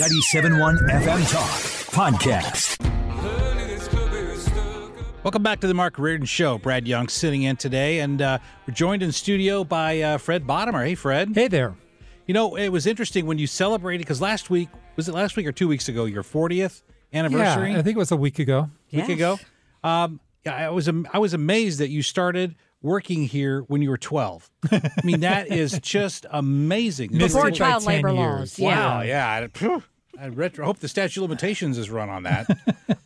97.1 FM Talk Podcast. Welcome back to the Mark Reardon Show. Brad Young sitting in today, and uh, we're joined in studio by uh, Fred Bottomer. Hey, Fred. Hey there. You know, it was interesting when you celebrated because last week was it last week or two weeks ago your 40th anniversary? Yeah, I think it was a week ago. week ago. Um, yeah, I was am- I was amazed that you started working here when you were 12. I mean, that is just amazing. Missed Before child labor years. laws. Wow, Yeah. yeah. I, retro, hope the statute of limitations is run on that.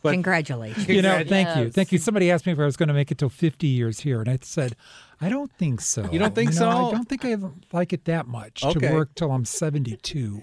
But Congratulations. You know, thank you. Thank you. Somebody asked me if I was going to make it till 50 years here, and I said, I don't think so. You don't think know, so? I don't think I like it that much Okay. to work till I'm 72.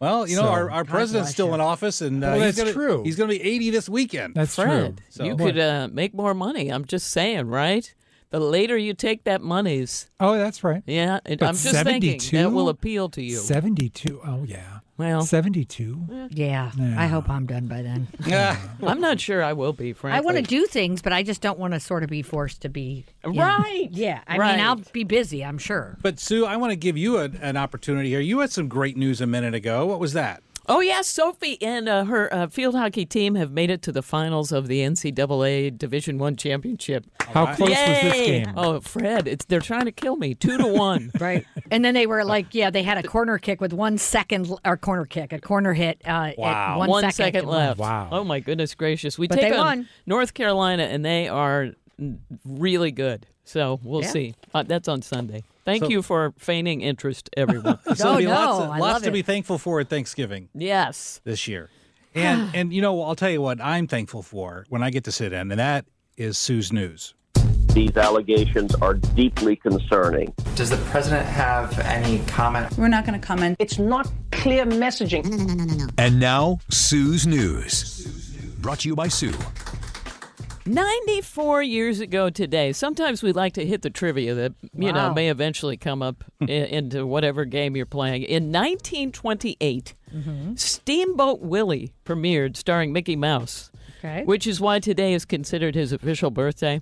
well, you know, So- our, our president's still you. in office, and uh, Well, he's that's gonna, true. He's going to be 80 this weekend. That's Fred, true. So- you What? could uh, make more money. I'm just saying, right? The later you take that monies, Oh, that's right. yeah, it, But I'm just thinking that will appeal to you. 72. Oh, yeah. Well, 72. Yeah, I hope I'm done by then. Yeah. I'm not sure I will be, frankly. I want to do things, but I just don't want to sort of be forced to be. you know- Right. Yeah. I Right. mean, I'll be busy, I'm sure. But Sue, I want to give you a, an opportunity here. You had some great news a minute ago. What was that? Oh yes, Sophie and uh, her uh, field hockey team have made it to the finals of the NCAA Division One championship. How close was this game? Oh, Fred, it's they're trying to kill me, two to one. Right. And then they were like, yeah, they had a corner kick with one second, or corner kick, a corner hit. Uh, Wow. One, One second second left. Wow. Oh my goodness gracious. We But take they on. North Carolina and they are really good. So we'll Yeah. see. Uh, that's on Sunday. Thank So- you for feigning interest, everyone. No, there'll be no, lots, of, lots to it. be thankful for at Thanksgiving yes. this year. And and you know, I'll tell you what I'm thankful for when I get to sit in, and that is Sue's news. These allegations are deeply concerning. Does the president have any comment? We're not going to comment. It's not clear messaging. No, no, no, no, no. And now, Sue's News. Brought to you by Sue. 94 years ago today. Sometimes we like to hit the trivia that, you know, may eventually come up i- into whatever game you're playing. In 1928, mm-hmm. Steamboat Willie premiered starring Mickey Mouse, Okay. which is why today is considered his official birthday.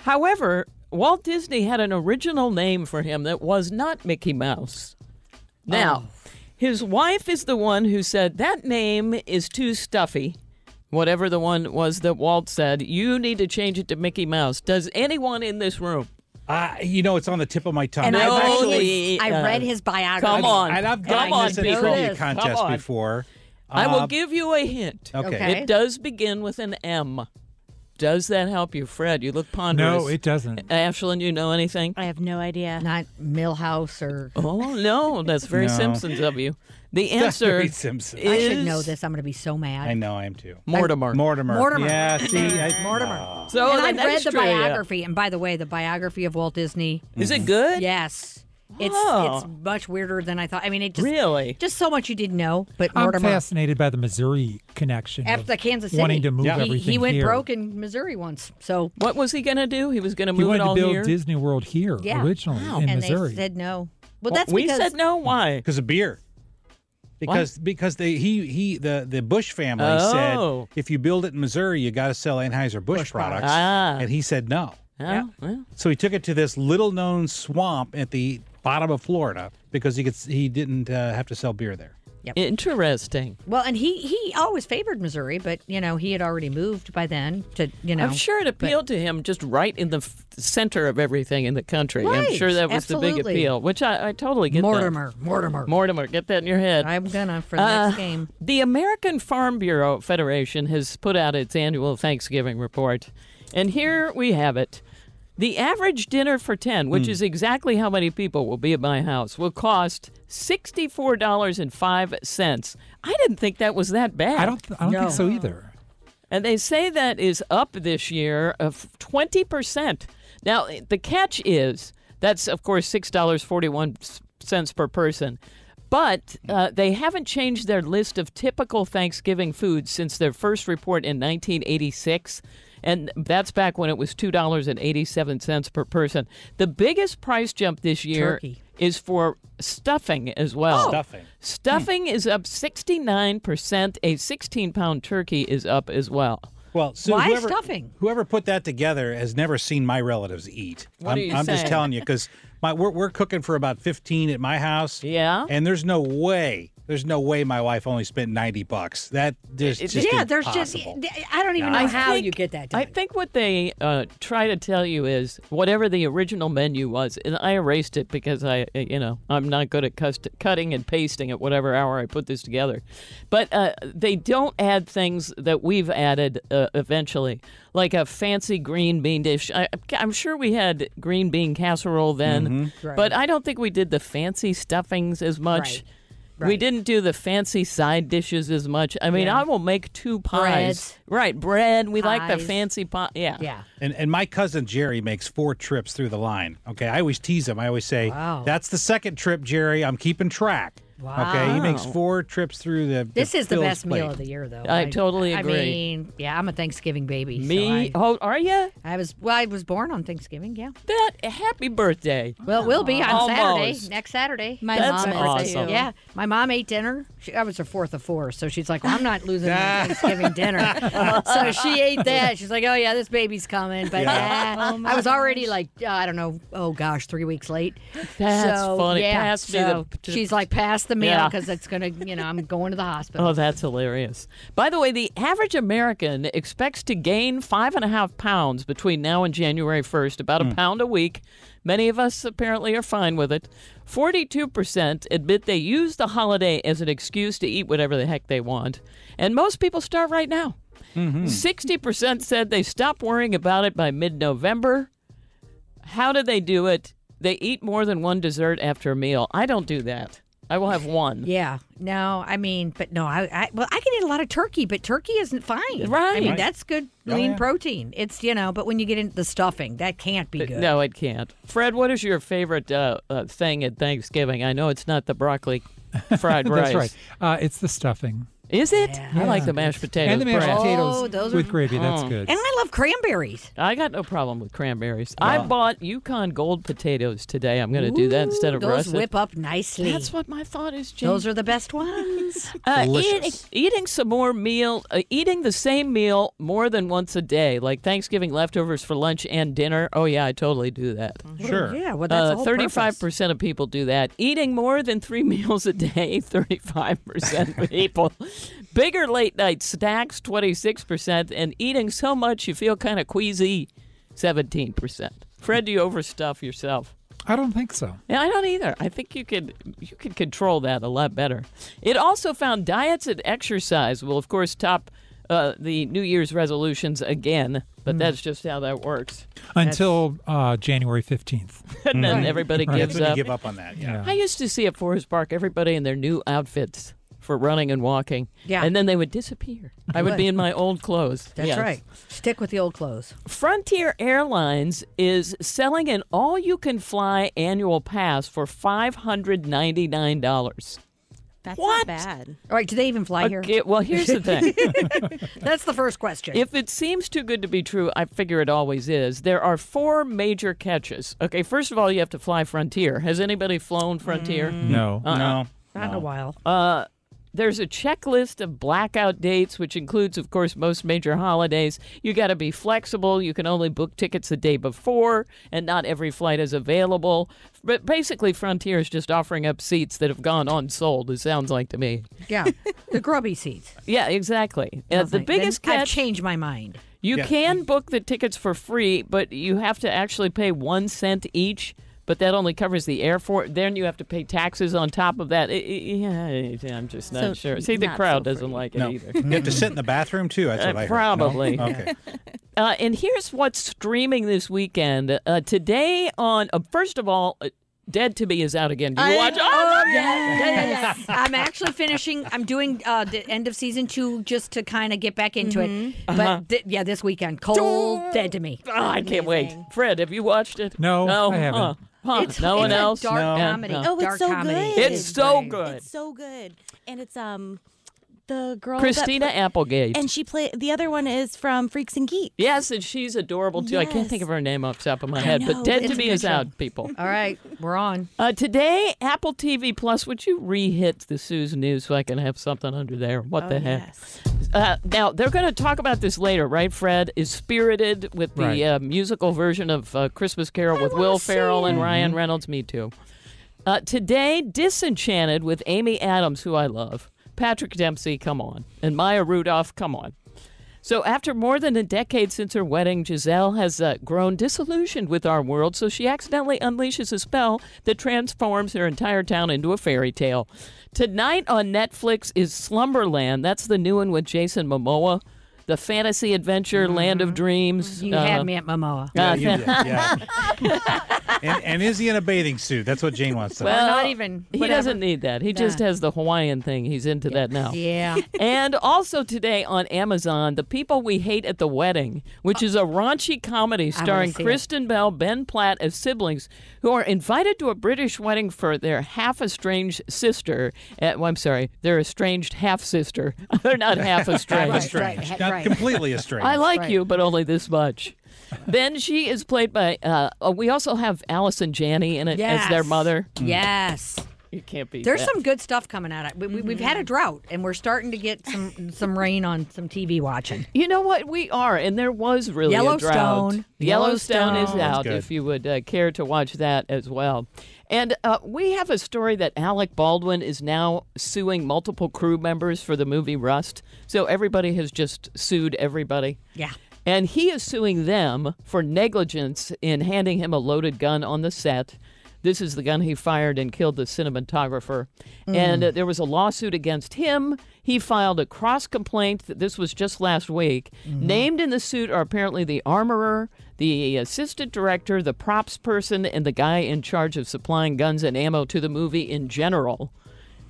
However, Walt Disney had an original name for him that was not Mickey Mouse. Now, oh. his wife is the one who said that name is too stuffy. Whatever the one was that Walt said, you need to change it to Mickey Mouse. Does anyone in this room? Uh, you know, it's on the tip of my tongue. and I, read the, his, I uh, read his biography. come on. and I've Come gotten on, this in people. trivia contest Come on. before. I will Uh, give you a hint. Okay. Okay. It does begin with an M. Does that help you, Fred? You look ponderous. No, it doesn't. Ashlyn, you know anything? I have no idea. Not Milhouse or. Oh no, that's very No. Simpsons of you. The answer very Simpson. is I should know this. I'm going to be so mad. I know I am too. Mortimer. Mortimer. Mortimer. Yeah, see, I, Mortimer. so and the I read next the trivia- biography. And by the way, the biography of Walt Disney. Is it good? Yes. It's Oh. it's much weirder than I thought. I mean, it just Really? just so much you didn't know. But I'm Mortimer, fascinated by the Missouri connection. after of the Kansas City, wanting to move Yeah. he, everything he went here. broke in Missouri once. So What was he going to do? He was going to He move wanted it all to build here. Disney World here yeah, originally in and Missouri. they said no. Well, Well, that's we because said no. Why? because of beer. Because because they he he the the Bush family Oh. said if you build it in Missouri you got to sell Anheuser Busch Busch products, products. Ah. and he said no. Oh, well, So he took it to this little known swamp at the bottom of Florida because he could he didn't uh, have to sell beer there. Interesting. well, and he he always favored Missouri, but you know he had already moved by then to you know. I'm sure it appealed to him just right in the f- center of everything in the country. I'm sure that was the big appeal, which I, I totally get. that. Mortimer, Mortimer. Mortimer, get that in your head. I'm gonna for the Uh, next game. The American Farm Bureau Federation has put out its annual Thanksgiving report. And here we have it. The average dinner for 10, Hmm. which is exactly how many people will be at my house, will cost $64.05. I didn't think that was that bad. I don't. th- I don't think so either. And they say that is up this year of 20%. Now, the catch is that's, of course, $6.41 per person. But uh, they haven't changed their list of typical Thanksgiving foods since their first report in 1986. And that's back when it was $2.87 per person. The biggest price jump this year Turkey. is for stuffing as well. Oh. Stuffing. Stuffing is up 69%. A 16 pound turkey is up as well. Well, Sue, Why whoever, stuffing? Whoever put that together has never seen my relatives eat. What I'm, are you I'm just telling you because my we're, we're cooking for about 15 at my house. Yeah? and there's no way, there's no way my wife only spent 90 bucks. That just, It's- just yeah, there's just. I don't even know I how think- you get that done. I think what they uh, try to tell you is whatever the original menu was, and I erased it because I, uh, you know, I'm not good at cust- cutting and pasting at whatever hour I put this together. But uh, they don't add things that we've added uh, eventually, like a fancy green bean dish. I, I'm sure we had green bean casserole then, but I don't think we did the fancy stuffings as much. Right. We didn't do the fancy side dishes as much. I mean, Yeah. I will make two pies. Breads. Right, bread. We like the fancy pie. Yeah. yeah. And and my cousin Jerry makes four trips through the line. Okay, I always tease him. I always say, Wow. "That's the second trip, Jerry. I'm keeping track." Okay, he makes four trips through the. This is the filled best meal of the year, though. I totally agree. I mean, yeah, I'm a Thanksgiving baby. so Me? I, oh, are you? I was well. I was born on Thanksgiving. Yeah. That happy birthday. Well, it will be on Almost. Saturday. Next Saturday. My That's mom is awesome. Yeah, my mom ate dinner. She, I was her fourth of four, so she's like, well, "I'm not losing my Thanksgiving dinner." so she ate that. She's like, "Oh yeah, this baby's coming." But Yeah. uh, I was already like, uh, I don't know, oh gosh, three weeks late. That's so, funny. Yeah, Pass me so the- she's like, "Pass the meal Yeah. because it's gonna, you know, I'm going to the hospital." Oh, that's hilarious. By the way, the average American expects to gain five and a half pounds between now and January 1st, about a hmm. pound a week. Many of us apparently are fine with it. 42% admit they use the holiday as an excuse to eat whatever the heck they want. And most people start right now. Mm-hmm. 60% said they stop worrying about it by mid November. How do they do it? They eat more than one dessert after a meal. I don't do that. I will have one. Yeah. No, I mean, but no, I, I well, I can eat a lot of turkey, but turkey isn't fine. I Right. mean, that's good Oh, lean yeah. protein. It's you know, but when you get into the stuffing, that can't be good. No, it can't. Fred, what is your favorite uh, uh, thing at Thanksgiving? I know it's not the broccoli fried rice. That's right. Uh, it's the stuffing Is it? Yeah. I like the mashed potatoes. and the mashed bread. potatoes Oh, those with are- gravy. That's Oh. good. And I love cranberries. I got no problem with cranberries. I bought Yukon Gold potatoes today. I'm going to do that instead of Those russet. whip up nicely. That's what my thought is, Jane. Those are the best ones. Uh, Delicious. eating, eating some more meal, uh, eating the same meal more than once a day, like Thanksgiving leftovers for lunch and dinner. Oh yeah, I totally do that. Sure. yeah, well, that's Uh, all Thirty-five purpose. percent of people do that. Eating more than three meals a day, thirty-five percent of people. Bigger late night snacks, twenty-six percent, and eating so much you feel kind of queasy, seventeen percent. Fred, do you overstuff yourself? I don't think so. Yeah, I don't either. I think you could you could control that a lot better. It also found diets and exercise will, of course, top uh, the New Year's resolutions again. But that's just how that works. Until uh, January 15th. and then everybody That's gives when up. give up on that. Yeah. I used to see at Forest Park everybody in their new outfits for running and walking. Yeah. And then they would disappear. I would be in my old clothes. That's Yes. right. Stick with the old clothes. Frontier Airlines is selling an all you can fly annual pass for $599. That's What? not bad. All right, do they even fly here? Well, here's the thing. That's the first question. If it seems too good to be true, I figure it always is. There are four major catches. Okay, first of all, you have to fly Frontier. Has anybody flown Frontier? No. Uh-uh. No. Not in a while. Uh, there's a checklist of blackout dates, which includes, of course, most major holidays. You got to be flexible. You can only book tickets the day before, and not every flight is available. But basically, Frontier is just offering up seats that have gone unsold. It sounds like to me. Yeah, the grubby seats. Yeah, exactly. Uh, the biggest Then I've catch. changed my mind. You Yeah. can book the tickets for free, but you have to actually pay one cent each. But that only covers the airport. Then you have to pay taxes on top of that. I- I- yeah, I'm just not So sure. See, the crowd so doesn't like it No. either. You have to sit in the bathroom too. That's Uh, what I heard. probably. No? Okay. Uh, and here's what's streaming this weekend. Uh, today on, uh, first of all, uh, Dead to Me is out again. Do you I- watch? Oh, yeah, yeah, yeah, yeah. I'm actually finishing. I'm doing uh, the end of season two just to kind of get back into it. But th- yeah, this weekend, cold dead to me. Oh, I can't wait. Fred, have you watched it? No, no? I haven't. Huh. Huh, It's- no one it's a else? dark No. comedy. No. Oh, it's dark so comedy. good. It's so great. good. It's so good, and it's um the girl that Christina pla- Applegate. and she play the other one is from Freaks and Geeks. yes, and she's adorable too. I can't think of her name off the top of my head, know, but Dead it's to a Me good is show. out, people. All right, we're on. Uh, today, Apple TV Plus, would you re-hit the Sue's News so I can have something under there? What Oh, the heck? yes. Uh, now, they're going to talk about this later, right, Fred? Is Spirited with the Right. uh, musical version of uh, Christmas Carol with Will Ferrell and Ryan Reynolds? Me too. Uh, today, Disenchanted with Amy Adams, who I love. Patrick Dempsey, come on. And Maya Rudolph, come on. So, after more than a decade since her wedding, Giselle has uh, grown disillusioned with our world, so she accidentally unleashes a spell that transforms her entire town into a fairy tale. Tonight on Netflix is Slumberland. That's the new one with Jason Momoa, the fantasy adventure Land of Dreams. You Uh, had me at Momoa. uh, you did, yeah. and, and is he in a bathing suit? That's what Jane wants to know. well, not even, He doesn't need that. He just has the Hawaiian thing. He's into that now. Yeah. And also today on Amazon, The People We Hate at the Wedding, which is a raunchy comedy starring see it. Kristen Bell, Ben Platt as siblings who are invited to a British wedding for their half estranged sister. Uh, well, I'm sorry, their estranged half sister. They're not half estranged. Right, Strange. right, Not right. completely estranged. I like Right. you, but only this much. then she is played by. Uh, uh, we also have Allison Janney in it as their mother. Yes. You can't beat There's that. some good stuff coming out. We, we, we've had a drought, and we're starting to get some some rain on some TV watching. You know what? We are, and there was really a drought. Yellowstone. Yellowstone is out. If you would uh, care to watch that as well. And uh, we have a story that Alec Baldwin is now suing multiple crew members for the movie Rust. So everybody has just sued everybody. Yeah. And he is suing them for negligence in handing him a loaded gun on the set. This is the gun he fired and killed the cinematographer. And uh, there was a lawsuit against him. He filed a cross complaint. This was just last week. Named in the suit are apparently the armorer, the assistant director, the props person, and the guy in charge of supplying guns and ammo to the movie in general.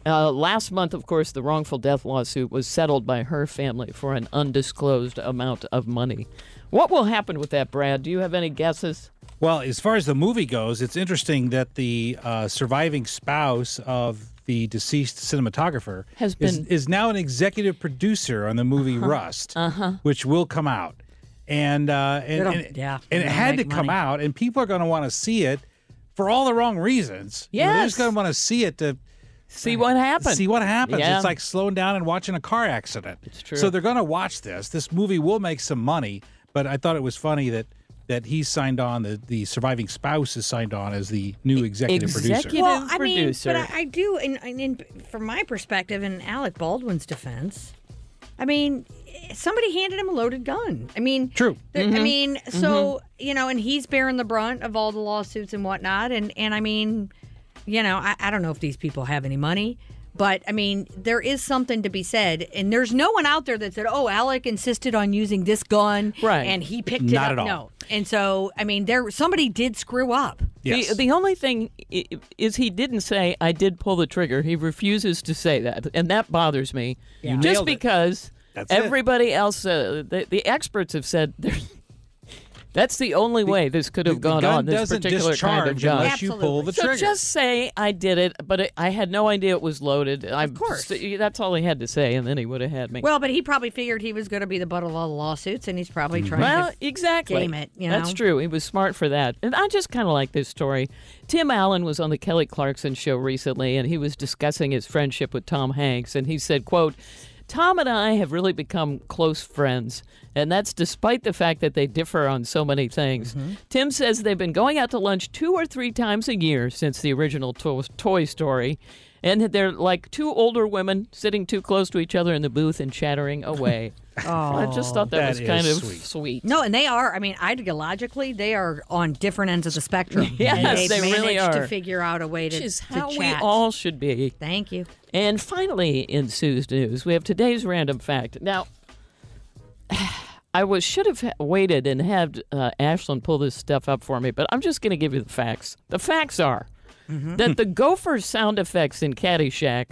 Uh, last month, of course, the wrongful death lawsuit was settled by her family for an undisclosed amount of money. What will happen with that, Brad? Do you have any guesses? Well, as far as the movie goes, it's interesting that the uh, surviving spouse of the deceased cinematographer Has is, been- is now an executive producer on the movie Rust, uh-huh. which will come out, and uh, and, and- yeah, and it had to come money. out, and people are going to want to see it for all the wrong reasons. You know, they're just going to want to see it to See what happened. See what happens. Yeah. It's like slowing down and watching a car accident. It's true. So they're going to watch this. This movie will make some money, but I thought it was funny that that he's signed on. The, the surviving spouse is signed on as the new executive, producer. Well, I mean, producer. but I, I do, and in, in, from my perspective, in Alec Baldwin's defense, I mean, somebody handed him a loaded gun. I mean, True. th- I mm-hmm. mean, so mm-hmm. you know, and he's bearing the brunt of all the lawsuits and whatnot, and and I mean, you know, I, I don't know if these people have any money. But I mean, there is something to be said, and there's no one out there that said, "Oh, Alec insisted on using this gun, Right. And he picked it Not up." at all. No, and so I mean, there somebody did screw up. Yes. The, the only thing is he didn't say I did pull the trigger. He refuses to say that, and that bothers me. You Just nailed it. because That's it. everybody else, uh, the, the experts have said there's- that's the only way this could have gone gun on. This doesn't particular kind of discharge gun. unless you pull the So trigger. just say I did it, but it, I had no idea it was loaded. Of course. that's all he had to say, and then he would have had me. Well, but he probably figured he was going to be the butt of all the lawsuits, and he's probably trying Well, to exactly. game it. You That's true. He was smart for that. And I just kind of like this story. Tim Allen was on the Kelly Clarkson show recently, and he was discussing his friendship with Tom Hanks, and he said, "quote." Tom and I have really become close friends, and that's despite the fact that they differ on so many things. Mm-hmm. Tim says they've been going out to lunch two or three times a year since the original to- Toy Story, and they're like two older women sitting too close to each other in the booth and chattering away. Oh, I just thought that, That was kind of sweet. sweet. No, and they are. I mean, ideologically, they are on different ends of the spectrum. Yes, they've they really managed are. to figure out a way to, Which is to how we chat. all should be. Thank you. And finally, in Sue's news, we have today's random fact. Now, I was should have waited and had uh, Ashlyn pull this stuff up for me, but I'm just going to give you the facts. The facts are Mm-hmm. that the gopher sound effects in Caddyshack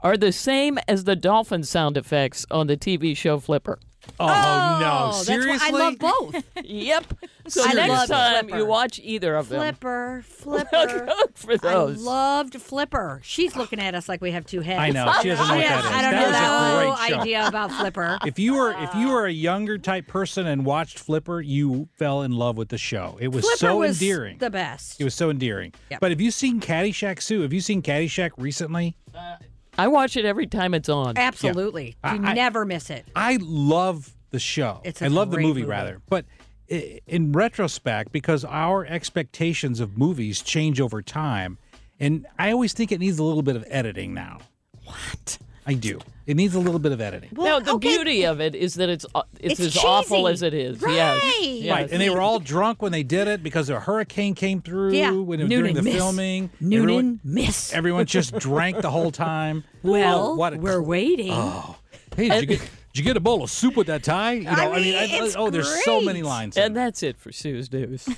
are the same as the dolphin sound effects on the TV show Flipper. Oh, no, oh, that's why seriously? I love both. Yep. So I next love time Flipper. you watch either of them, Flipper, Flipper. look for those. I loved Flipper. She's looking at us like we have two heads. I know. She doesn't know what She that. I don't That know was a great show. idea about Flipper. If you were if you were a younger type person and watched Flipper, you fell in love with the show. It was Flipper so was endearing. the best. It was so endearing. Yep. But have you seen Caddyshack, Sue? Have you seen Caddyshack recently? Uh, I watch it every time it's on. Absolutely. I- You I- never miss it. I love the show. It's a I love the movie, movie. rather. But in retrospect, because our expectations of movies change over time, and I always think it needs a little bit of editing now. What? I do. It needs a little bit of editing. now the beauty of it is that it's uh, it's, It's as awful as it is. Right. Yes. yes. Right, and they were all drunk when they did it because a hurricane came through Yeah. when it was during the miss. filming. Noonan Everyone, miss. everyone just drank the whole time. Well, Oh, what a we're waiting. Oh, hey, did you get did you get a bowl of soup with that tie? You know, I mean, it's oh, there's so many lines. And it. that's it for Sue's News.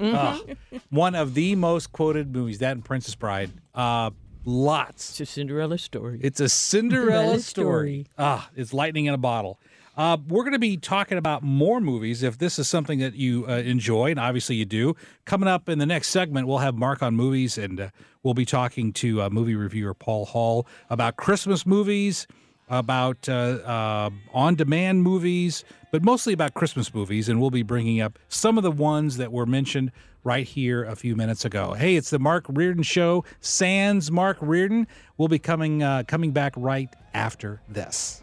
Oh, one of the most quoted movies, that and Princess Bride. Uh, lots. It's a Cinderella story. It's a Cinderella Cinderella story. story. Ah, it's lightning in a bottle. Uh, we're going to be talking about more movies if this is something that you uh, enjoy, and obviously you do. Coming up in the next segment, we'll have Mark on movies, and uh, we'll be talking to uh, movie reviewer Paul Hall about Christmas movies, about uh, uh, on demand movies, but mostly about Christmas movies. And we'll be bringing up some of the ones that were mentioned right here a few minutes ago. Hey, it's the Mark Reardon Show. Sans Mark Reardon We'll be coming uh, coming back right after this.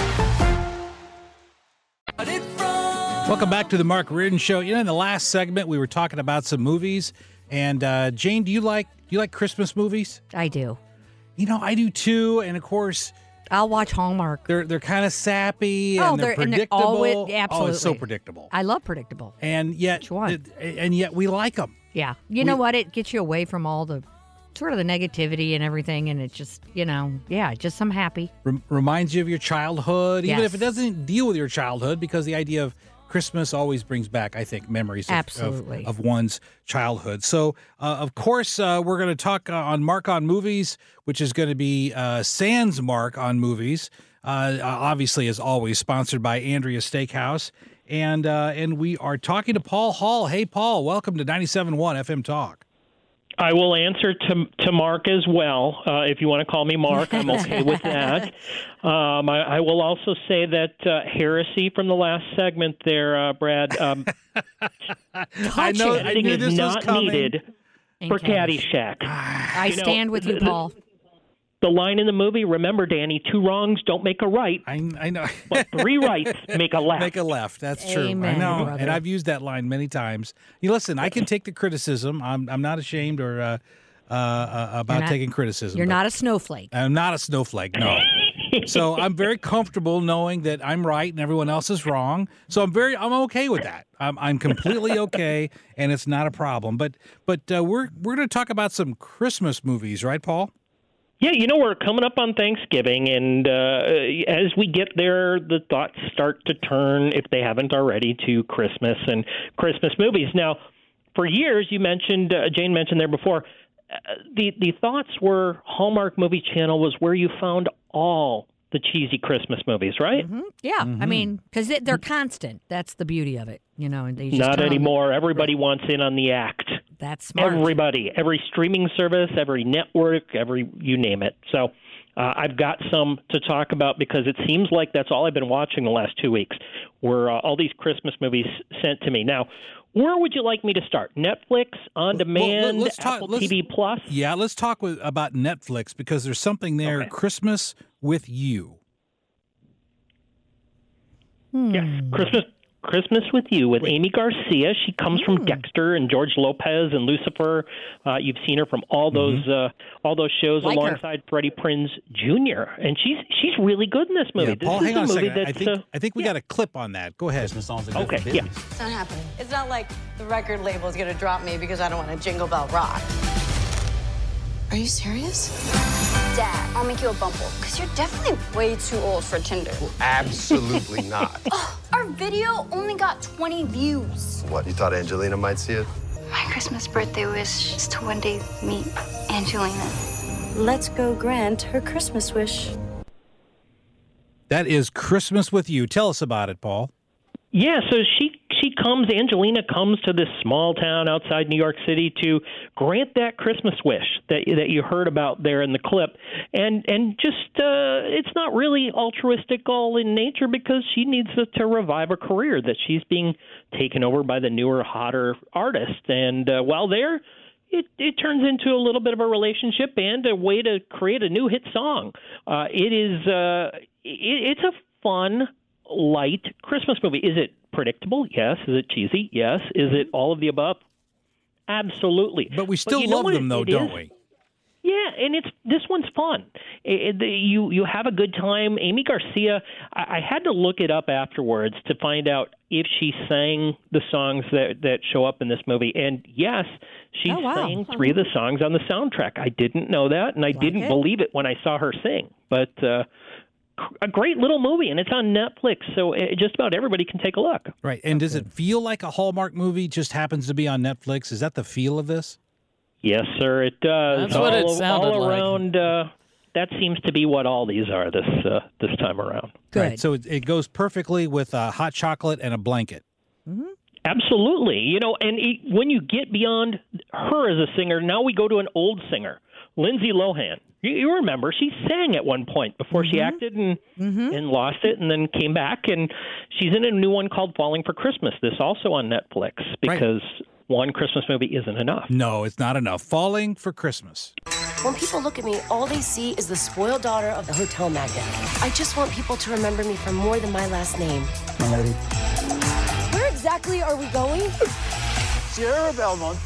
Welcome back to the Mark Reardon Show. You know, in the last segment, we were talking about some movies. And uh, Jane, do you like do you like Christmas movies? I do. You know, I do too. And of course, I'll watch Hallmark. they're they're kind of sappy Oh, and they're, they're- and they're predictable. always- Oh, it's so predictable. I love predictable. And yet, Which one? it- and yet we like them. Yeah. You know what? It gets you away from all the sort of the negativity and everything. And it just, you know, yeah, just I'm happy. Rem- reminds you of your childhood, even if it doesn't deal with your childhood, because the idea of Christmas always brings back, I think, memories of, of, Absolutely. of one's childhood. So, uh, of course, uh, we're going to talk uh, on Mark on Movies, which is going to be uh, Sans Mark on Movies. Uh, obviously, as always, sponsored by Andria Steakhouse. And uh, and we are talking to Paul Hall. Hey, Paul, welcome to 97.1 FM Talk. I will answer to to Mark as well. Uh, if you want to call me Mark, I'm okay with that. Um, I, I will also say that uh, heresy from the last segment there, uh, Brad. Um, I know. I editing knew is this was not coming. needed for Caddyshack. I You know, stand with you, the- Paul. The line in the movie, remember, Danny, two wrongs don't make a right, I, I know. but three rights make a left. Make a left. That's true. I know, brother. and I've used that line many times. You listen. I can take the criticism. I'm I'm not ashamed or uh, uh, uh, about not- taking criticism. You're not a snowflake. I'm not a snowflake. No. so I'm very comfortable knowing that I'm right and everyone else is wrong. So I'm very I'm okay with that. I'm I'm completely okay, and it's not a problem. But but uh, we're we're going to talk about some Christmas movies, right, Paul? Yeah, you know, we're coming up on Thanksgiving, and uh, as we get there, the thoughts start to turn, if they haven't already, to Christmas and Christmas movies. Now, for years, you mentioned, uh, Jane mentioned there before, uh, the, the thoughts were Hallmark Movie Channel was where you found all the cheesy Christmas movies, right? Yeah. Mm-hmm. I mean, because they're constant. That's the beauty of it. You know, and they just Not turn on the- anymore. Everybody wants in on the act. That's smart. Everybody, every streaming service, every network, every you name it. So uh, I've got some to talk about because it seems like that's all I've been watching the last two weeks. Were uh, all these Christmas movies sent to me? Now, where would you like me to start? Netflix, on demand, let's talk- Apple let's- TV Plus. Yeah, let's talk with, about Netflix because there's something there. Okay. Christmas with you. Yeah, Christmas Christmas with You with Aimee Garcia. She comes from Dexter and George Lopez and Lucifer. Uh, you've seen her from all those uh, all those shows Like her. alongside Freddie Prinze Jr. And she's she's really good in this movie. Yeah, this Paul, is hang on a movie second. I that's, think uh, I think we got a clip on that. Go ahead. okay, yeah. It's not happening. It's not like the record label is gonna drop me because I don't want to jingle bell rock. Are you serious? Dad, I'll make you a bumble. Because you're definitely way too old for Tinder. Absolutely not. Oh, our video only got 20 views. What, you thought Angelina might see it? My Christmas birthday wish is to one day meet Angelina. Let's go grant her Christmas wish. That is Christmas with You. Tell us about it, Paul. Yeah, so she she comes Angelina comes to this small town outside New York City to grant that Christmas wish that that you heard about there in the clip. And and just uh it's not really altruistical in nature because she needs to, to revive a career that she's being taken over by the newer hotter artist and uh, while there it, it turns into a little bit of a relationship and a way to create a new hit song. Uh, it is uh, it, it's a fun, light Christmas movie. Is it predictable? Yes. Is it cheesy? Yes. Is it all of the above? Absolutely. But we still know love them, though, don't is? we? Yeah, and it's this one's fun. It, it- you you have a good time. Aimee Garcia, I, I had to look it up afterwards to find out if she sang the songs that that show up in this movie. And yes, she Oh, wow. sang three of the songs on the soundtrack. I didn't know that, and I didn't it. believe it when I saw her sing. But uh, a great little movie, and it's on Netflix, so uh, just about everybody can take a look. Right. And does it feel like a Hallmark movie just happens to be on Netflix? Is that the feel of this? Yes, sir, it does. That's what it all, sounded all like. around. Uh, that seems to be what all these are this uh, this time around. Good. Right. So it, it goes perfectly with uh, hot chocolate and a blanket. Absolutely. You know, and it, when you get beyond her as a singer, now we go to an old singer, Lindsay Lohan. You, you remember she sang at one point before she mm-hmm. acted and and mm-hmm. lost it, and then came back, and she's in a new one called Falling for Christmas. This also on Netflix because one Christmas movie isn't enough. No, it's not enough. Falling for Christmas. When people look at me, all they see is the spoiled daughter of the hotel magnate. I just want people to remember me for more than my last name. My lady. Where exactly are we going? Sierra Belmont.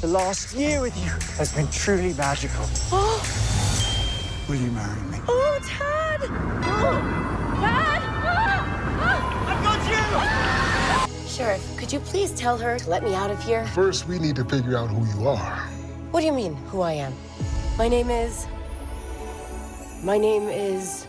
the last year with you has been truly magical. Will you marry me? Oh, Tad! Dad! Oh, ah, ah, I've got you! Sheriff, could you please tell her to let me out of here? First, we need to figure out who you are. What do you mean, who I am? My name is. My name is.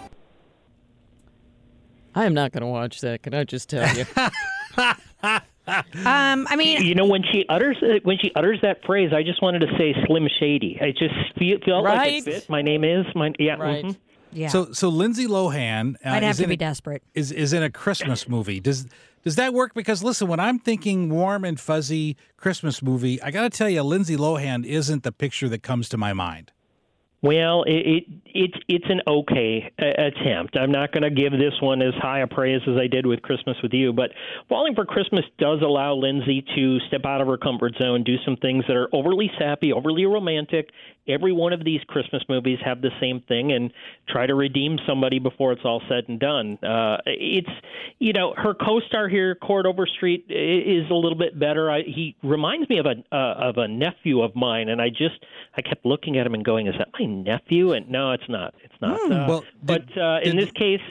I am not going to watch that. Can I just tell you? Um, I mean, you know when she utters uh, when she utters that phrase, I just wanted to say Slim Shady. I just feel, felt like it fit. My name is my yeah. Right. mhm. yeah. So so Lindsay Lohan uh, I'd have is to in be a- desperate. Is is in a Christmas movie. Does does that work? Because listen, when I'm thinking warm and fuzzy Christmas movie, I got to tell you, Lindsay Lohan isn't the picture that comes to my mind. Well, it, it it's it's an okay uh, attempt. I'm not going to give this one as high a praise as I did with Christmas with You, but Falling for Christmas does allow Lindsay to step out of her comfort zone, do some things that are overly sappy, overly romantic. Every one of these Christmas movies have the same thing, and try to redeem somebody before it's all said and done. Uh, it's you know her co-star here, Chord Overstreet, is a little bit better. I, he reminds me of a uh, of a nephew of mine, and I just I kept looking at him and going, "Is that my nephew?" And no, it's not. It's not. Hmm, Uh, well, but uh, in this case.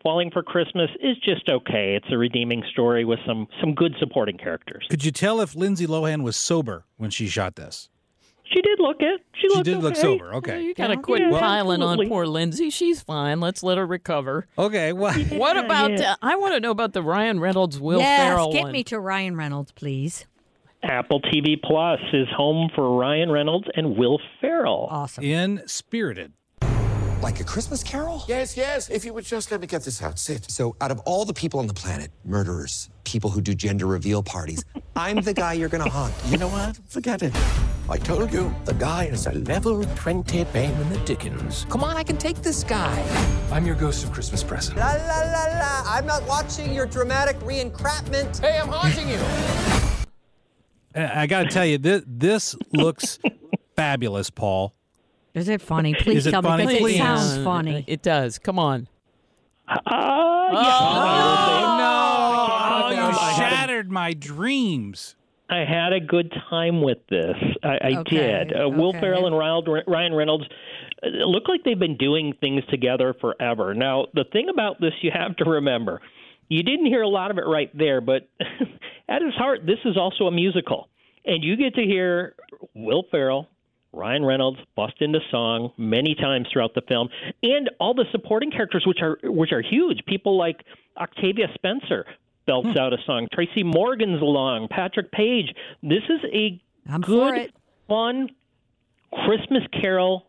Falling for Christmas is just okay. It's a redeeming story with some some good supporting characters. Could you tell if Lindsay Lohan was sober when she shot this? She did look it. She, She looked did look sober. Okay. You got to quit Yeah, piling absolutely. on poor Lindsay. She's fine. Let's let her recover. Okay. Well, What about? yeah. Uh, I want to know about the Ryan Reynolds Will yes, Ferrell get one. me to Ryan Reynolds, please. Apple TV Plus is home for Ryan Reynolds and Will Ferrell. Awesome. in Spirited. Like a Christmas carol? Yes, yes. If you would just let me get this out. Sit. So, out of all the people on the planet, murderers, people who do gender reveal parties, I'm the guy you're gonna haunt. You know what? Forget it. I told you, the guy is a level 20 Benjamin the Dickens. Come on, I can take this guy. I'm your ghost of Christmas present. La la la la. I'm not watching your dramatic re-entrapment. Hey, I'm haunting you. I got to tell you, this this looks fabulous, Paul. Is it funny? Please it tell funny? me Please. it sounds Uh, funny. It does. Come on. Uh, Oh, yeah. no. Oh, you shattered my dreams. I had a good time with this. I, I Okay, did. Uh, Will okay. Ferrell and Ryan Ryan Reynolds uh, look like they've been doing things together forever. Now, the thing about this you have to remember, you didn't hear a lot of it right there, but at its heart, this is also a musical, and you get to hear Will Ferrell. Ryan Reynolds bust into song many times throughout the film, and all the supporting characters, which are which are huge. People like Octavia Spencer, belts Hmm. out a song. Tracy Morgan's along. Patrick Page. This is a I'm good, fun Christmas Carol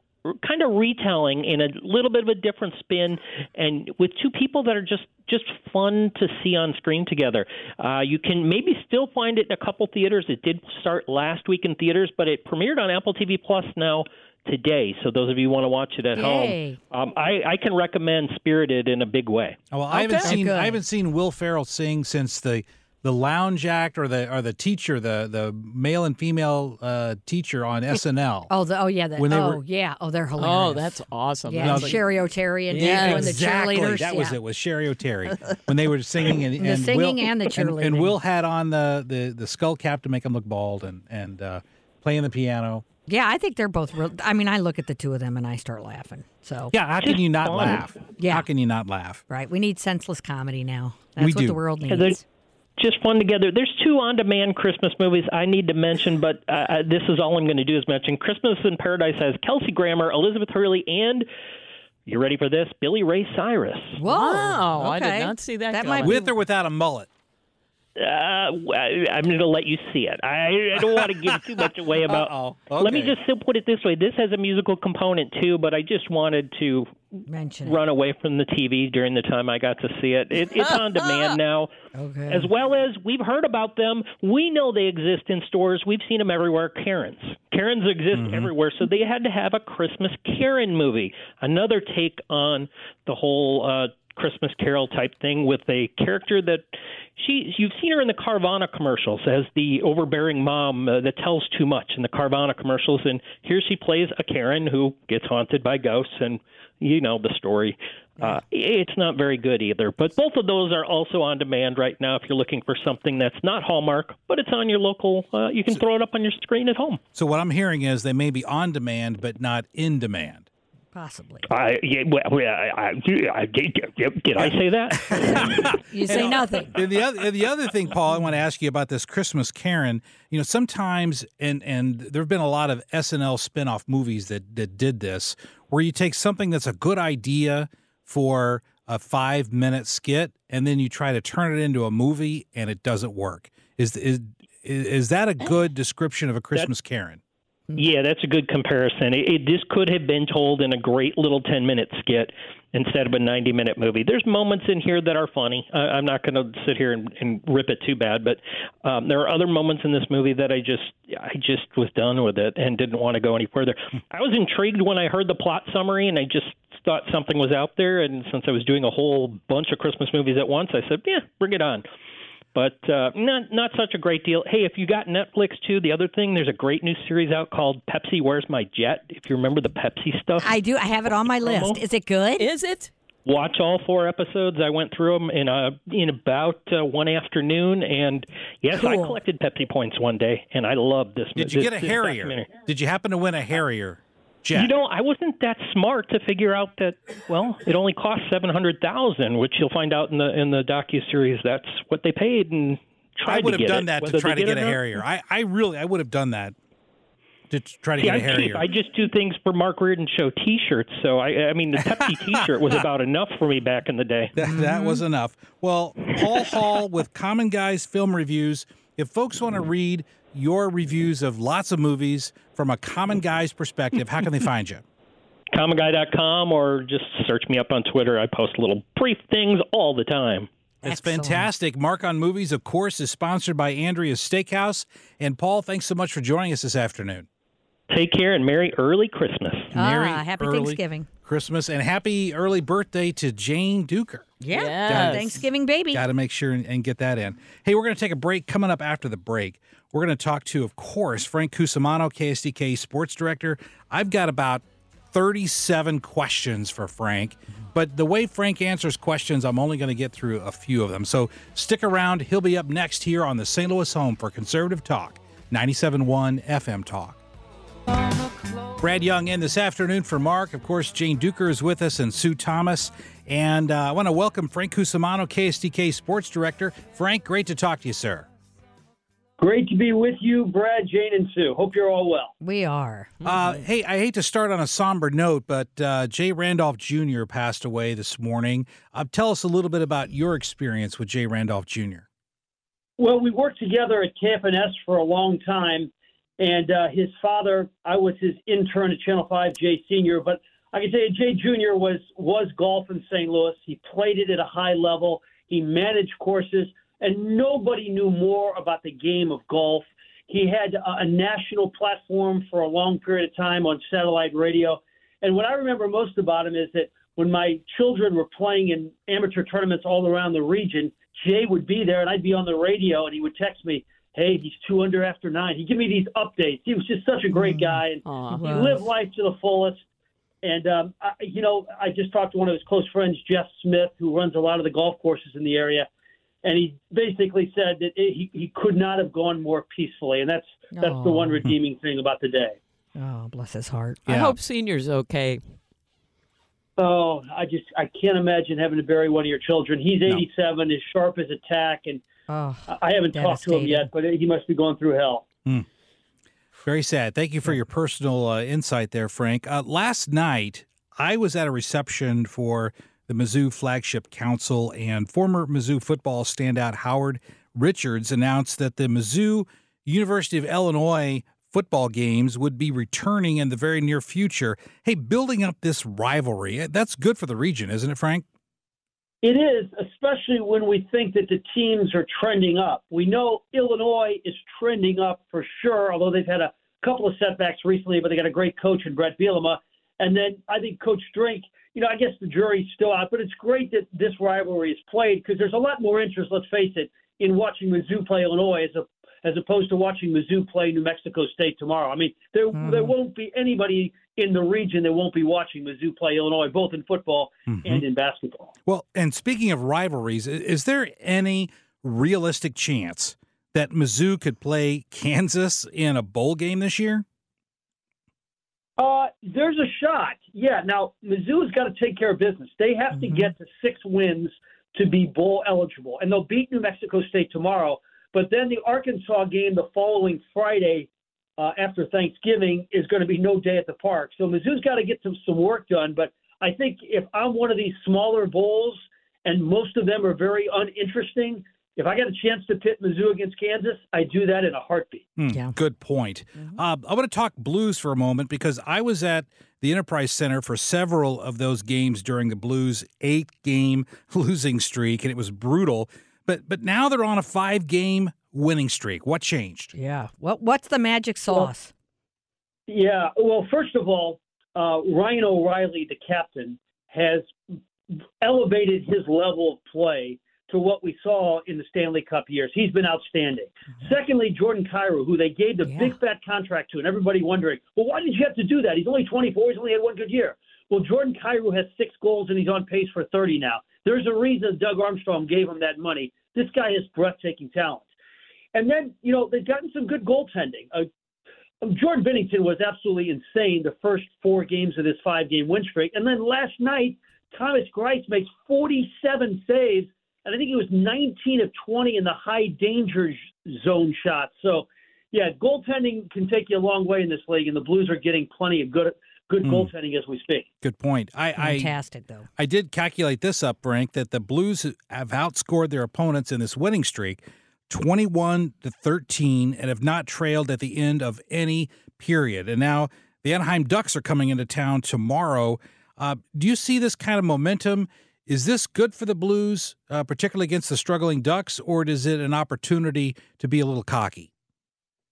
kind of retelling in a little bit of a different spin, and with two people that are just just fun to see on screen together. Uh, you can maybe still find it in a couple theaters. It did start last week in theaters, but it premiered on Apple TV Plus now today. So those of you who want to watch it at Yay. home, um, I, I can recommend Spirited in a big way. Oh, well, I haven't seen I haven't seen Will Ferrell sing since the the lounge act or the or the teacher the the male and female uh, teacher on SNL. Oh, the, oh yeah. The, When they oh were- yeah. Oh, they're hilarious. Oh, that's awesome. Yeah, No, and the- Sherry O'Terry and Yeah, doing the exactly. cheerleaders. That was yeah. it. Was Sherry O'Terry when they were singing and, The singing Will, and the And, cheerleading. Will had on the, the the skull cap to make him look bald and and uh, playing the piano. Yeah, I think they're both real. I mean, I look at the two of them and I start laughing. So Yeah, how can you not laugh? Yeah. how can you not laugh? right, we need senseless comedy now. That's We what do. the world needs. they're just one together. There's two on-demand Christmas movies I need to mention, but uh, uh, this is all I'm going to do is mention. Christmas in Paradise has Kelsey Grammer, Elizabeth Hurley, and you ready for this? Billy Ray Cyrus. Whoa! Wow, I did not see that. That coming. might With or without a mullet? Uh, I- I'm going to let you see it. I, I don't want to give too much away about. Uh-oh. Let me just put it this way: this has a musical component too, but I just wanted to mention it. run away from the TV during the time I got to see it. it it's on demand now. Okay. As well as we've heard about them. We know they exist in stores. We've seen them everywhere. Karens. Karens exist everywhere. So they had to have a Christmas Karen movie. Another take on the whole uh, Christmas Carol type thing with a character that she you've seen her in the Carvana commercials as the overbearing mom uh, that tells too much in the Carvana commercials and here she plays a Karen who gets haunted by ghosts and you know the story. Uh, it's not very good either, but both of those are also on demand right now if you're looking for something that's not Hallmark, but it's on your local. Uh, you can throw it up on your screen at home. So what I'm hearing is they may be on demand, but not in demand. Possibly. I yeah, well, well, I, I, I, did, did I say that? You say nothing. And the other, and the other thing, Paul, I want to ask you about this Christmas Karen. You know, sometimes, and and there have been a lot of SNL spinoff movies that that did this, where you take something that's a good idea for a five minute skit, and then you try to turn it into a movie, and it doesn't work. Is is is that a uh, good description of a Christmas Karen? Yeah, that's a good comparison. It, it, this could have been told in a great little 10 minute skit instead of a 90 minute movie. There's moments in here that are funny. I, I'm not going to sit here and, and rip it too bad, but um, there are other moments in this movie that I just I just was done with it and didn't want to go any further. I was intrigued when I heard the plot summary and I just thought something was out there. And since I was doing a whole bunch of Christmas movies at once, I said, yeah, bring it on but uh, not not such a great deal. Hey, if you got Netflix too, the other thing, there's a great new series out called Pepsi. Where's my jet? If you remember the Pepsi stuff, I do. I have it on my list. Is it good? Is it? watch all four episodes. I went through them in a in about uh, one afternoon, and yes, I collected Pepsi points one day, and I loved this. Movie. Did you this- get a Harrier? Did you happen to win a Harrier jet? You know, I wasn't that smart to figure out that. Well, it only cost seven hundred thousand, which you'll find out in the in the docu series. That's what they paid, and tried I would to have get done it. that to try to get a it Harrier. I, I really, I would have done that to try to See, get a I'm Harrier. cheap. I just do things for Mark Reardon Show T-shirts. So I, I mean, the Pepsi T-shirt was about enough for me back in the day. That, that mm-hmm. was enough. Well, Paul Hall with Common Guys Film Reviews. If folks want to mm-hmm. read your reviews of lots of movies from a Common Guy's perspective, how can they find you? CommonGuy.com or just search me up on Twitter. I post little brief things all the time. It's fantastic. Mark on Movies, of course, is sponsored by Andria's Steakhouse. And Paul, thanks so much for joining us this afternoon. Take care and Merry early Christmas. Merry ah, happy early Thanksgiving. Christmas and happy early birthday to Jane Dueker. Yeah. Yes. Thanksgiving baby. Got to make sure and, and get that in. Hey, we're going to take a break. Coming up after the break, we're going to talk to, of course, Frank Cusimano, KSDK sports director. I've got about 37 questions for Frank but the way Frank answers questions, I'm only going to get through a few of them. So stick around. He'll be up next here on the St. Louis Home for Conservative Talk, 97.1 FM Talk. Brad Young in this afternoon for Mark. Of course, Jane Dueker is with us and Sue Thomas. And uh, I want to welcome Frank Cusimano, KSDK Sports Director. Frank, great to talk to you, sir. Great to be with you, Brad, Jane, and Sue. Hope you're all well. We are. Uh, hey, I hate to start on a somber note, but uh, Jay Randolph Jr. passed away this morning. Uh, tell us a little bit about your experience with Jay Randolph Jr. Well, we worked together at KFNS for a long time, and uh, his father, I was his intern at Channel 5, Jay Sr., but I can tell you, Jay Jr. was, was golf in St. Louis. He played it at a high level. He managed courses and nobody knew more about the game of golf. He had a, a national platform for a long period of time on satellite radio. And what I remember most about him is that when my children were playing in amateur tournaments all around the region, Jay would be there and I'd be on the radio and he would text me, Hey, he's two under after nine. He'd give me these updates. He was just such a great guy and Aw. he lived life to the fullest. And, um, I, you know, I just talked to one of his close friends, Jeff Smith, who runs a lot of the golf courses in the area and he basically said that it, he he could not have gone more peacefully, and that's that's the one redeeming thing about the day. Oh, bless his heart. I hope senior's okay. Oh, I just I can't imagine having to bury one of your children. He's 87, as sharp as a tack, and Oh, I I haven't talked to him yet, but he must be going through hell. Very sad. Thank you for your personal uh, insight there, Frank. Uh, last night, I was at a reception for the Mizzou Flagship Council, and former Mizzou football standout Howard Richards announced that the Mizzou University of Illinois football games would be returning in the very near future. Hey, building up this rivalry, eh, that's good for the region, isn't it, Frank? It is, especially when we think that the teams are trending up. We know Illinois is trending up for sure, although they've had a couple of setbacks recently, but they got a great coach in Brett Bielema. And then I think Coach Drink, you know, I guess the jury's still out, but it's great that this rivalry is played because there's a lot more interest, let's face it, in watching Mizzou play Illinois as a as opposed to watching Mizzou play New Mexico State tomorrow. I mean, there mm-hmm. there won't be anybody in the region that won't be watching Mizzou play Illinois, both in football mm-hmm. and in basketball. Well, and speaking of rivalries, is there any realistic chance that Mizzou could play Kansas in a bowl game this year? Uh, there's a shot. Yeah. Now Mizzou's got to take care of business. They have to get to six wins to be bowl eligible, and they'll beat New Mexico State tomorrow. But then the Arkansas game the following Friday uh, after Thanksgiving is going to be no day at the park. So Mizzou's got to get some some work done. But I think if I'm one of these smaller bowls, and most of them are very uninteresting, if I got a chance to pit Mizzou against Kansas, I do that in a heartbeat. Hmm, Good point. Uh, I want to talk Blues for a moment because I was at the Enterprise Center for several of those games during the Blues' eight-game losing streak, and it was brutal. But but now they're on a five-game winning streak. What changed? Yeah. What What's the magic sauce? Yeah. Well, first of all, uh, Ryan O'Reilly, the captain, has elevated his level of play to what we saw in the Stanley Cup years. He's been outstanding. Secondly, Jordan Kyrou, who they gave the big fat contract to, and everybody wondering, well, why did you have to do that? He's only 24. He's only had one good year. Well, Jordan Kyrou has six goals, and he's on pace for 30 now. There's a reason Doug Armstrong gave him that money. This guy has breathtaking talent. And then, you know, they've gotten some good goaltending. Uh, Jordan Binnington was absolutely insane the first four games of this five game win streak. And then last night, Thomas Greiss makes 47 saves, and I think he was 19 of 20 in the high danger zone shots. So, yeah, goaltending can take you a long way in this league, and the Blues are getting plenty of good good Mm. goaltending as we speak. Good point. I, Fantastic, I, though. I did calculate this up, Frank, that the Blues have outscored their opponents in this winning streak 21 to 13 and have not trailed at the end of any period. And now the Anaheim Ducks are coming into town tomorrow. Uh, do you see this kind of momentum? Is this good for the Blues, uh, particularly against the struggling Ducks, or is it an opportunity to be a little cocky?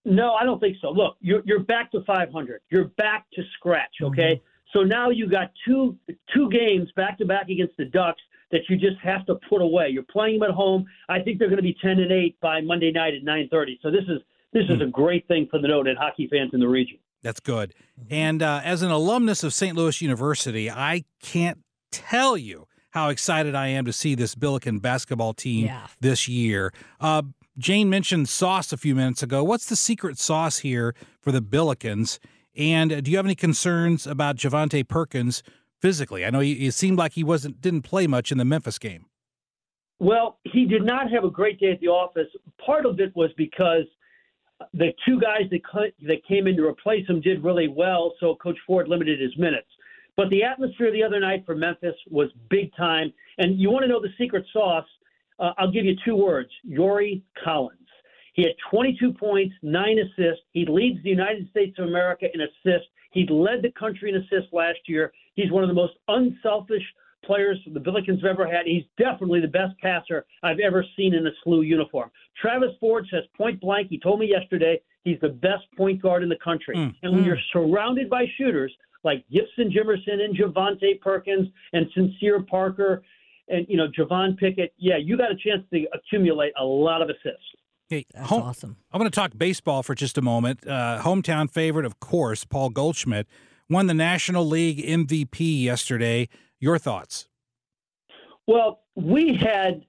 No, I don't think so. Look, you're you're back to 500. You're back to scratch. Okay, so now you got two two games back to back against the Ducks that you just have to put away. You're playing them at home. I think they're going to be 10 and 8 by Monday night at 9:30. So this is this is a great thing for the noted hockey fans in the region. That's good. And uh, as an alumnus of St. Louis University, I can't tell you how excited I am to see this Billiken basketball team Yeah. this year. Uh, Jane mentioned sauce a few minutes ago. What's the secret sauce here for the Billikens? And uh, do you have any concerns about Javonte Perkins physically? I know he, it seemed like he wasn't didn't play much in the Memphis game. Well, he did not have a great day at the office. Part of it was because the two guys that that came in to replace him did really well, so Coach Ford limited his minutes. But the atmosphere the other night for Memphis was big time. And you want to know the secret sauce? Uh, I'll give you two words: Yuri Collins. He had 22 points, nine assists. He leads the United States of America in assists. He led the country in assists last year. He's one of the most unselfish players the Billikens have ever had. He's definitely the best passer I've ever seen in a SLU uniform. Travis Ford says point blank. He told me yesterday he's the best point guard in the country. Mm. And when Mm. you're surrounded by shooters like Gibson Jimerson and Javonte Perkins and Sincere Parker and you know Javon Pickett, yeah, you got a chance to accumulate a lot of assists. Hey, That's home- awesome. I want to talk baseball for just a moment. Uh, hometown favorite, of course, Paul Goldschmidt won the National League MVP yesterday. Your thoughts? Well, we had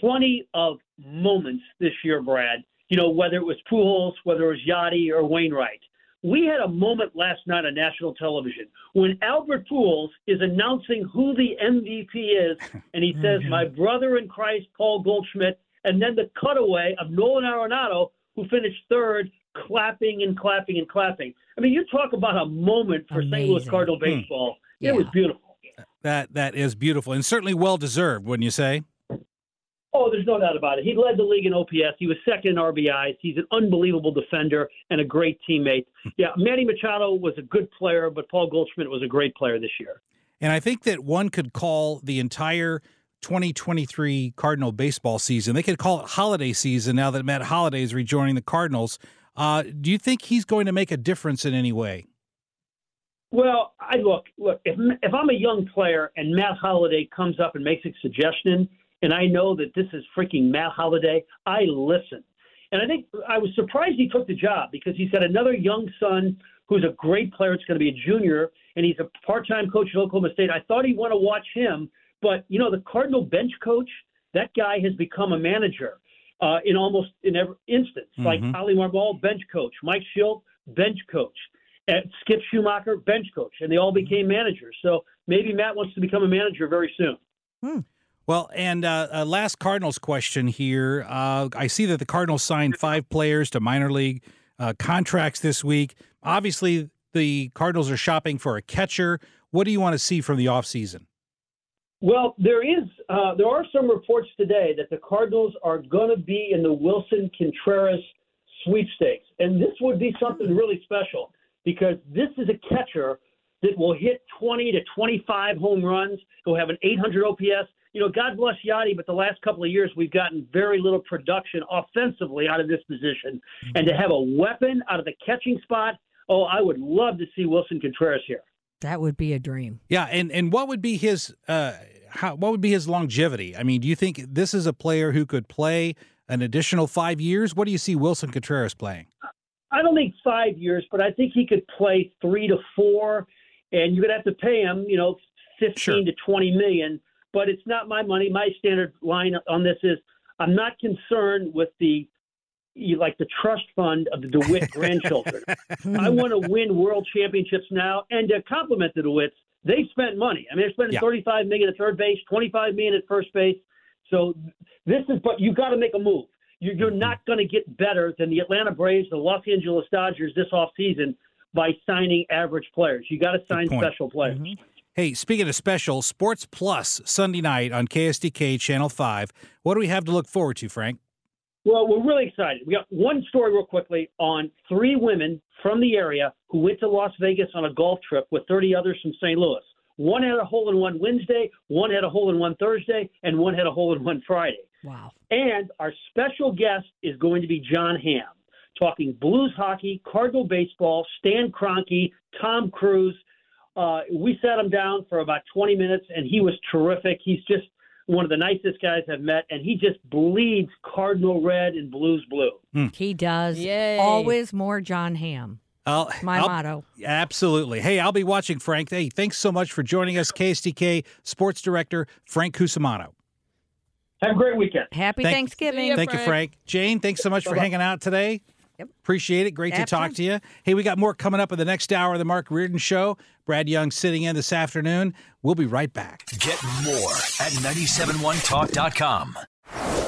plenty of moments this year, Brad. You know, whether it was Pujols, whether it was Yadi or Wainwright. We had a moment last night on national television when Albert Pujols is announcing who the MVP is, and he says, "My brother in Christ, Paul Goldschmidt," and then the cutaway of Nolan Arenado, who finished third, clapping and clapping and clapping. I mean, you talk about a moment for St. Louis Amazing. Cardinal Hmm. baseball. It was beautiful. That that is beautiful and certainly well deserved, wouldn't you say? Oh, there's no doubt about it. He led the league in OPS. He was second in RBIs. He's an unbelievable defender and a great teammate. Yeah, Manny Machado was a good player, but Paul Goldschmidt was a great player this year. And I think that one could call the entire 2023 Cardinal baseball season. They could call it holiday season now that Matt Holliday is rejoining the Cardinals. Uh, do you think he's going to make a difference in any way? Well, I look, look. If if I'm a young player and Matt Holliday comes up and makes a suggestion, and I know that this is freaking Matt Holliday. I listen. And I think I was surprised he took the job because he's got another young son who's a great player. It's going to be a junior, and he's a part-time coach at Oklahoma State. I thought he'd want to watch him, but you know, the Cardinal bench coach, that guy has become a manager uh, in almost in every instance. Like Mhm. Oli Marmol, bench coach. Mike Shildt, bench coach. Uh, Skip Schumaker, bench coach, and they all became managers. So maybe Matt wants to become a manager very soon. Well, and uh, uh, last Cardinals question here. Uh, I see that the Cardinals signed five players to minor league uh, contracts this week. Obviously, the Cardinals are shopping for a catcher. What do you want to see from the offseason? Well, there is uh, there are some reports today that the Cardinals are going to be in the Willson Contreras sweepstakes, and this would be something really special because this is a catcher that will hit 20 to 25 home runs. He'll have an 800 OPS. You know, God bless Yadi, but the last couple of years we've gotten very little production offensively out of this position, and to have a weapon out of the catching spot. Oh, I would love to see Willson Contreras here. That would be a dream. Yeah, and and what would be his uh, how what would be his longevity? I mean, do you think this is a player who could play an additional five years? What do you see Willson Contreras playing? I don't think five years, but I think he could play three to four, and you're gonna have to pay him, you know, fifteen to twenty million. But it's not my money. My standard line on this is I'm not concerned with the you like the trust fund of the DeWitt grandchildren. I want to win world championships now, and to compliment the DeWitts, they spent money. I mean, they're spending Yeah. 35 million at third base, 25 million at first base. So this is, but you got to make a move. You're, you're not going to get better than the Atlanta Braves, the Los Angeles Dodgers this offseason by signing average players. You got to sign special players. Mm-hmm. Hey, speaking of special, Sports Plus Sunday night on KSDK Channel Five. What do we have to look forward to, Frank? Well, we're really excited. We got one story real quickly on three women from the area who went to Las Vegas on a golf trip with 30 others from St. Louis. One had a hole in one Wednesday, one had a hole in one Thursday, and one had a hole in one Friday. Wow. And our special guest is going to be Jon Hamm, talking blues hockey, cargo baseball, Stan Kroenke, Tom Cruise. Uh, we sat him down for about 20 minutes, and he was terrific. He's just one of the nicest guys I've met, and he just bleeds Cardinal red and blues blue. He does. Yay. Always more Jon Hamm. I'll, My I'll- motto. Absolutely. Hey, I'll be watching Frank. Hey, thanks so much for joining us, KSDK Sports Director Frank Cusimano. Have a great weekend. Happy Thank- Thanksgiving. Thank you, Frank. Jane, thanks so much for Bye-bye. hanging out today. Yep. Appreciate it. Great to talk to you. Hey, we got more coming up in the next hour of the Mark Reardon Show. Brad Young sitting in this afternoon. We'll be right back. Get more at 971talk.com.